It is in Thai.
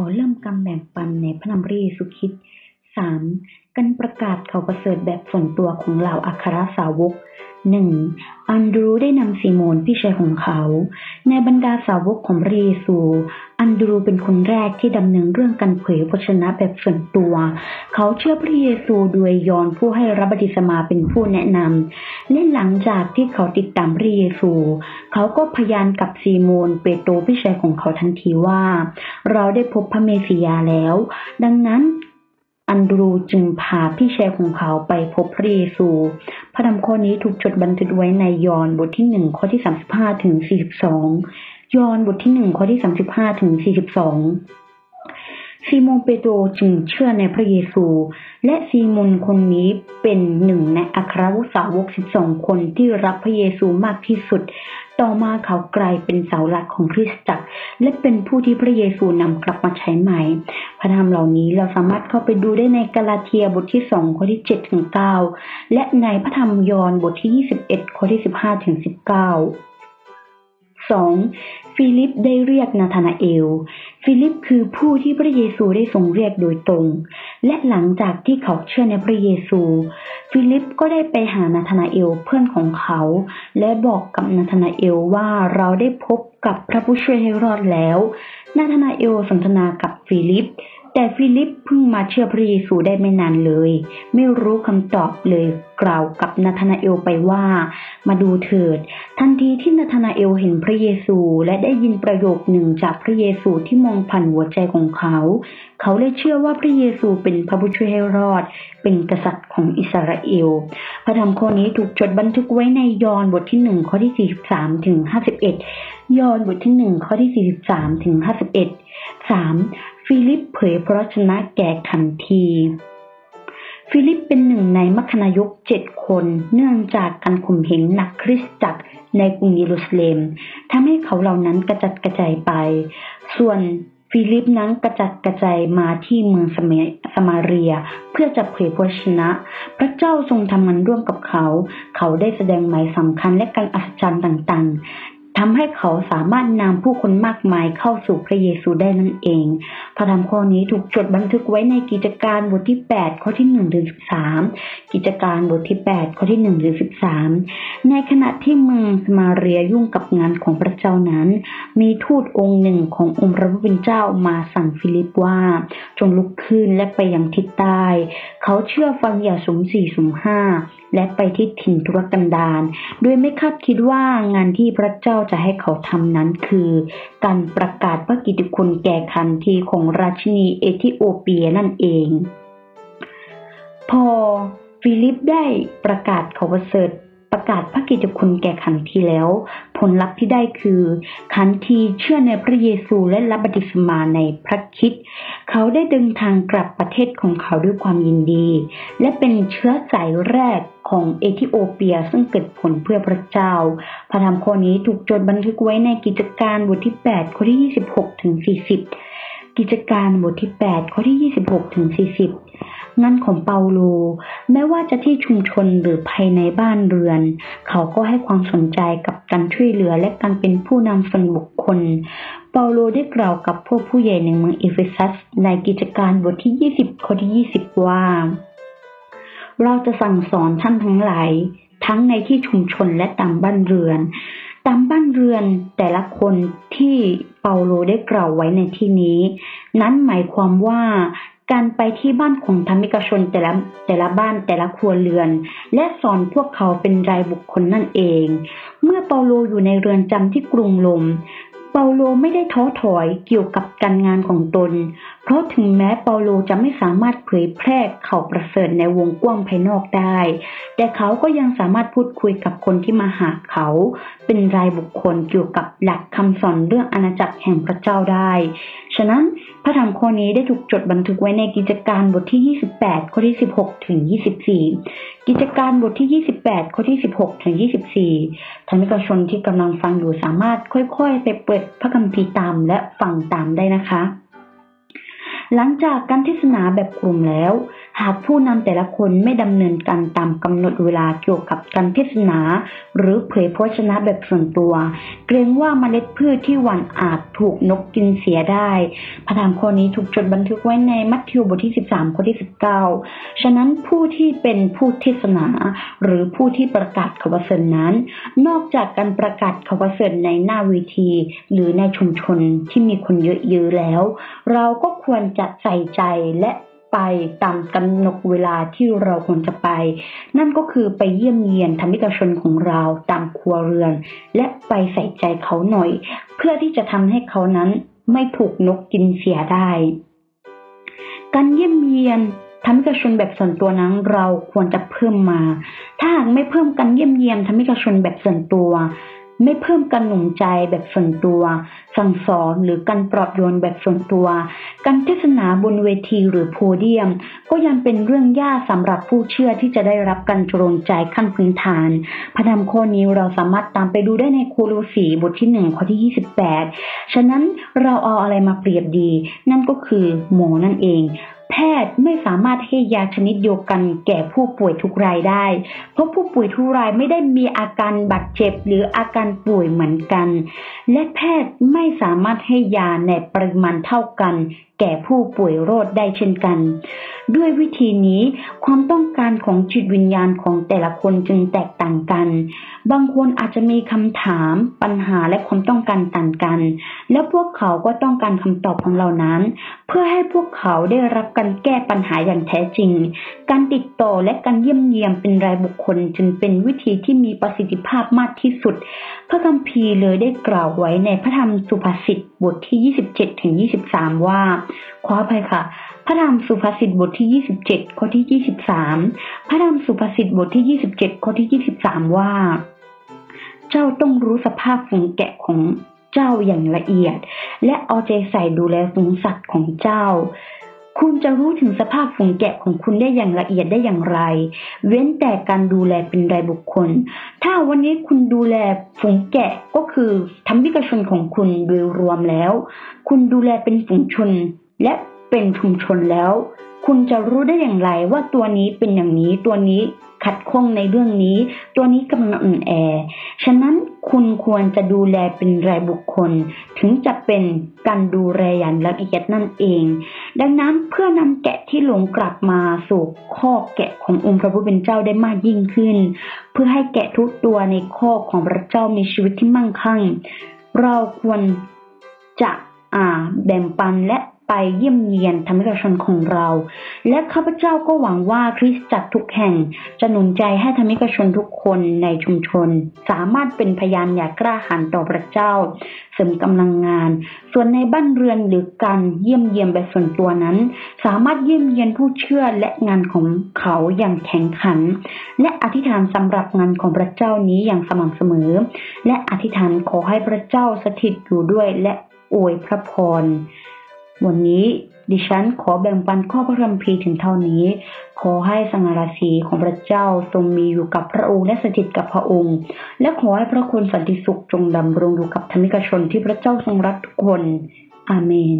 อเริ่มการแบ่งปันในพระนามเรียซูคริสต์สามการประกาศข่าวประเสริฐแบบส่วนตัวของเหล่าอัครสาวกหนึ่งอันดรูได้นำซีโมนพี่ชายของเขา ในบรรดาสาวกของพระเยซู อันดรูเป็นคนแรกที่ดำเนินเรื่องการเผยพระชนะแบบส่วนตัว เขาเชื่อพระเยซูโดยยอนผู้ให้รับบัติสมาเป็นผู้แนะนำและหลังจากที่เขาติดตามพระเยซู เขาก็พยานกับซีโมนเปโตรพี่ชายของเขาทันทีว่า เราได้พบพระเมสสิยาแล้ว ดังนั้นอันดรูจึงพาพี่ชายของเขาไปพบพระเยซู พระธรรมข้อนี้ถูกจดบันทึกไว้ในยอห์นบทที่หนึ่งข้อที่สามสิบห้าถึงสี่สิบสอง ยอห์นบทที่หนึ่งข้อที่สามสิบห้าถึงสี่สิบสองซีโมนเปโตรจึงเชื่อในพระเยซู และซีโมนคนนี้เป็นหนึ่งในอัครวุสาวกสิบสองคนที่รักพระเยซูมากที่สุด ต่อมาเขากลายเป็นเสาหลักของคริสตจักร และเป็นผู้ที่พระเยซูนำกลับมาใช้ใหม่ พระธรรมเหล่านี้เราสามารถเข้าไปดูได้ในกาลาเทียบทที่สองข้อที่เจ็ดถึงเก้าและในพระธรรมยอห์นบทที่ยี่สิบเอ็ดข้อที่สิบห้าถึงสิบเก้า 2. ฟิลิปได้เรียกนาธานาเอล ฟิลิปคือผู้ที่พระเยซูได้ทรงเรียกโดยตรง และหลังจากที่เขาเชื่อในพระเยซู ฟิลิปก็ได้ไปหานาธานาเอลเพื่อนของเขา และบอกกับนาธานาเอลว่าเราได้พบกับพระผู้ช่วยให้รอดแล้ว นาธานาเอลสนทนากับฟิลิป แต่ฟิลิปเพิ่งมาเชื่อพระเยซูได้ไม่นานเลย ไม่รู้คำตอบเลยกล่าวกับนาธานาเอลไปว่า มาดูเถิด ทันทีที่นาธานาเอลเห็นพระเยซูและได้ยินประโยคหนึ่งจากพระเยซูที่มองผ่านหัวใจของเขา เขาเลยเชื่อว่าพระเยซูเป็นพระผู้ช่วยให้รอด เป็นกษัตริย์ของอิสราเอล พระธรรมข้อนี้ถูกจดบันทึกไว้ในยอห์นบทที่หนึ่งข้อที่สี่สิบสามถึงห้าสิบเอ็ดยอห์นบทที่หนึ่งข้อที่สี่สิบสามถึงห้าสิบเอ็ดสาม ฟิลิปเผยพระวจนะแก่ขันที ฟิลิปเป็นหนึ่งในมัคคณายกเจ็ดคนเนื่องจากการข่มเหงหนักคริสตจักรในกรุงเยรูซาเล็มทำให้เขาเหล่านั้นกระจัดกระจายไป ส่วนฟิลิปนั้นกระจัดกระจายมาที่เมืองสมสมาเรีย เพื่อจะเผยพระชนะ พระเจ้าทรงทำงานร่วมกับเขา เขาได้แสดงหมายสำคัญและการอัศจรรย์ต่างๆ ทำให้เขาสามารถนำผู้คนมากมายเข้าสู่พระเยซูได้นั่นเอง พระธรรมข้อนี้ถูกจดบันทึกไว้ในกิจการบทที่ 8 ข้อที่ 1 ถึง 13 กิจการบทที่ 8 ข้อที่ 1 ถึง 13 ในขณะที่เมืองสมาเรียยุ่งกับงานของพระเจ้านั้น มีทูตองค์หนึ่งขององค์พระผู้เป็นเจ้ามาสั่งฟิลิปว่า จงลุกขึ้นและไปยังทิศใต้ เขาเชื่อฟังอย่างสุ่มสี่สุ่มห้าและไปที่ถิ่นทุรกันดารโดยไม่คาดคิดว่างานที่พระเจ้าจะให้เขาทำนั้นคือ การประกาศพระกิตติคุณแก่ขันทีของราชินีเอธิโอเปียนั่นเอง พอฟิลิปได้ประกาศข่าวประเสริฐ ประกาศพระกิตติคุณแก่ขันทีแล้ว ผลลัพธ์ที่ได้คือ ขันทีเชื่อในพระเยซูและรับบัติสมาในพระคิดเขาได้เดินทางกลับประเทศของเขาด้วยความยินดี และเป็นเชื้อสายแรกของเอธิโอเปียซึ่งเกิดผลเพื่อพระเจ้า พระธรรมข้อนี้ถูกจดบันทึกไว้ในกิจการบทที่ 8 ข้อที่ 26ถึง40 กิจการบทที่ 8 ข้อที่ 26ถึง40 งานของเปาโล แม้ว่าจะที่ชุมชนหรือภายในบ้านเรือน เขาก็ให้ความสนใจกับการช่วยเหลือและการเป็นผู้นำส่วนบุคคล เปาโลได้กล่าวกับพวกผู้ใหญ่ในเมืองเอเฟซัสในกิจการบทที่ 20 ข้อที่ 20 ว่า เราจะสั่งสอนท่านทั้งหลาย ทั้งในที่ชุมชนและตามบ้านเรือนตามบ้านเรือนแต่ละคนที่เปาโลได้กล่าวไว้ในที่นี้ นั้นหมายความว่า การไปที่บ้านของธรรมิกชนแต่ละแต่ละบ้านแต่ละครัวเรือน และสอนพวกเขาเป็นรายบุคคลนั่นเอง เมื่อเปาโลอยู่ในเรือนจำที่กรุงลม เปาโลไม่ได้ท้อถอยเกี่ยวกับการงานของตน เพราะถึงแม้เปาโลจะไม่สามารถเผยแพร่ข่าวประเสริฐในวงกว้างภายนอกได้ แต่เขาก็ยังสามารถพูดคุยกับคนที่มาหาเขา เป็นรายบุคคลเกี่ยวกับหลักคำสอนเรื่องอาณาจักรแห่งพระเจ้าได้ ฉะนั้นพระธรรมข้อนี้ได้ถูกจดบันทึกไว้ในกิจการบทที่ 28 ข้อที่ 16 ถึง 24 กิจการบทที่ 28 ข้อที่ 16 ถึง 24ท่านผู้ชนที่กำลังฟังอยู่สามารถค่อยๆ ไปเปิดพระคัมภีร์ตามและฟังตามได้นะคะ หลังจากการเทศนาแบบกลุ่มแล้ว หากผู้นำแต่ละคนไม่ดำเนินการตามกำหนดเวลาเกี่ยวกับการเทศนา หรือเผยพระวจนะแบบส่วนตัว เกรงว่าเมล็ดพืชที่หว่านอาจถูกนกกินเสียได้ พระธรรมข้อนี้ถูกจดบันทึกไว้ในมัทธิวบทที่ 13 ข้อที่ 19 ฉะนั้นผู้ที่เป็นผู้เทศนา หรือผู้ที่ประกาศข่าวประเสริฐนั้น นอกจากการประกาศข่าวประเสริฐในหน้าเวที หรือในชุมชนที่มีคนเยอะๆแล้ว เราก็ควรจะใส่ใจและ ไปตามกำหนดเวลาที่เราควรจะไป นั่นก็คือไปเยี่ยมเยียนธรรมิกชนของเราตามครัวเรือน และไปใส่ใจเขาหน่อย เพื่อที่จะทำให้เขานั้นไม่ถูกนกกินเสียได้ การเยี่ยมเยียนธรรมิกชนแบบส่วนตัวนั้นเราควรจะเพิ่มมา ถ้าหากไม่เพิ่มการเยี่ยมเยียนธรรมิกชนแบบส่วนตัว ไม่เพิ่มการหนุนใจแบบส่วนตัว สั่งสอนหรือการปลอบโยนแบบส่วนตัว การเทศนาบนเวทีหรือโพเดียม ก็ยังเป็นเรื่องยากสำหรับผู้เชื่อที่จะได้รับการจรงใจขั้นพื้นฐาน พระธรรมข้อนี้เราสามารถตามไปดูได้ในโคโลสีบทที่หนึ่งข้อที่ 28 ฉะนั้นเราเอาอะไรมาเปรียบดี นั่นก็คือหมอนั่นเอง แพทย์ไม่สามารถให้ยาชนิดเดียวกันแก่ผู้ป่วยทุกรายได้ เพราะผู้ป่วยทุกรายไม่ได้มีอาการบาดเจ็บหรืออาการป่วยเหมือนกัน และแพทย์ไม่สามารถให้ยาในปริมาณเท่ากัน แก่ผู้ป่วยโรคได้เช่นกัน ด้วยวิธีนี้ความต้องการของจิตวิญญาณของแต่ละคนจึงแตกต่างกัน บางคนอาจจะมีคำถามปัญหาและความต้องการต่างกัน และพวกเขาก็ต้องการคำตอบของเรานั้น เพื่อให้พวกเขาได้รับการแก้ปัญหาอย่างแท้จริง การติดต่อและการเยี่ยมเยียมเป็นรายบุคคลจึงเป็นวิธีที่มีประสิทธิภาพมากที่สุด พระคัมภีร์เลยได้กล่าวไว้ในพระธรรมสุภาษิตบทที่ 27ถึง23 ว่า ขออภัยค่ะ พระธรรมสุภาษิตบทที่ 27 ข้อที่ 23 พระธรรมสุภาษิตบทที่ 27 ข้อที่ 23 ว่า เจ้าต้องรู้สภาพฝูงแกะของเจ้าอย่างละเอียด และเอาใจใส่ดูแลฝูงสัตว์ของเจ้า คุณจะรู้ถึงสภาพฝูงแกะของคุณได้อย่างละเอียดได้อย่างไร เว้นแต่การดูแลเป็นรายบุคคล ถ้าวันนี้คุณดูแลฝูงแกะก็คือทำวิกชนของคุณโดยรวมแล้ว คุณดูแลเป็นฝูงชนและ เป็นชุมชนแล้ว คุณจะรู้ได้อย่างไรว่าตัวนี้เป็นอย่างนี้ตัวนี้ขัดข้องในเรื่องนี้ ตัวนี้กำลังอ่อนแอ ฉะนั้นคุณควรจะดูแลเป็นรายบุคคล ถึงจะเป็นการดูแลอย่างละเอียดนั่นเอง ดังนั้นเพื่อนำแกะที่หลงกลับมาสู่ข้อกแกะขององค์พระผู้เป็นเจ้าได้มากยิ่งขึ้น เพื่อให้แกะทุกตัวในข้อกของพระเจ้ามีชีวิตที่มั่งคั่ง เราควรจะอ่าแบ่งปันและ ไปเยี่ยมเยียนธรรมิกชนของเรา และข้าพเจ้าก็หวังว่าคริสตจักรทุกแห่งจะหนุนใจให้ธรรมิกชนทุกคนในชุมชน สามารถเป็นพยานอย่างกล้าหาญต่อพระเจ้า เสริมกำลังงาน ส่วนในบ้านเรือนหรือการเยี่ยมเยียนแบบส่วนตัวนั้น สามารถเยี่ยมเยียนผู้เชื่อและงานของเขาอย่างแข็งขัน และอธิษฐานสำหรับงานของพระเจ้านี้อย่างสม่ำเสมอ และอธิษฐานขอให้พระเจ้าสถิตอยู่ด้วยและอวยพระพร วันนี้ดิฉันขอแบ่งปันข้อพระคัมภีร์ถึงเท่านี้ ขอให้สง่าราศีของพระเจ้าทรงมีอยู่กับพระองค์และสถิตกับพระองค์ และขอให้พระคุณสันติสุขจงดำรงอยู่กับธรรมิกชนที่พระเจ้าทรงรักทุกคน อาเมน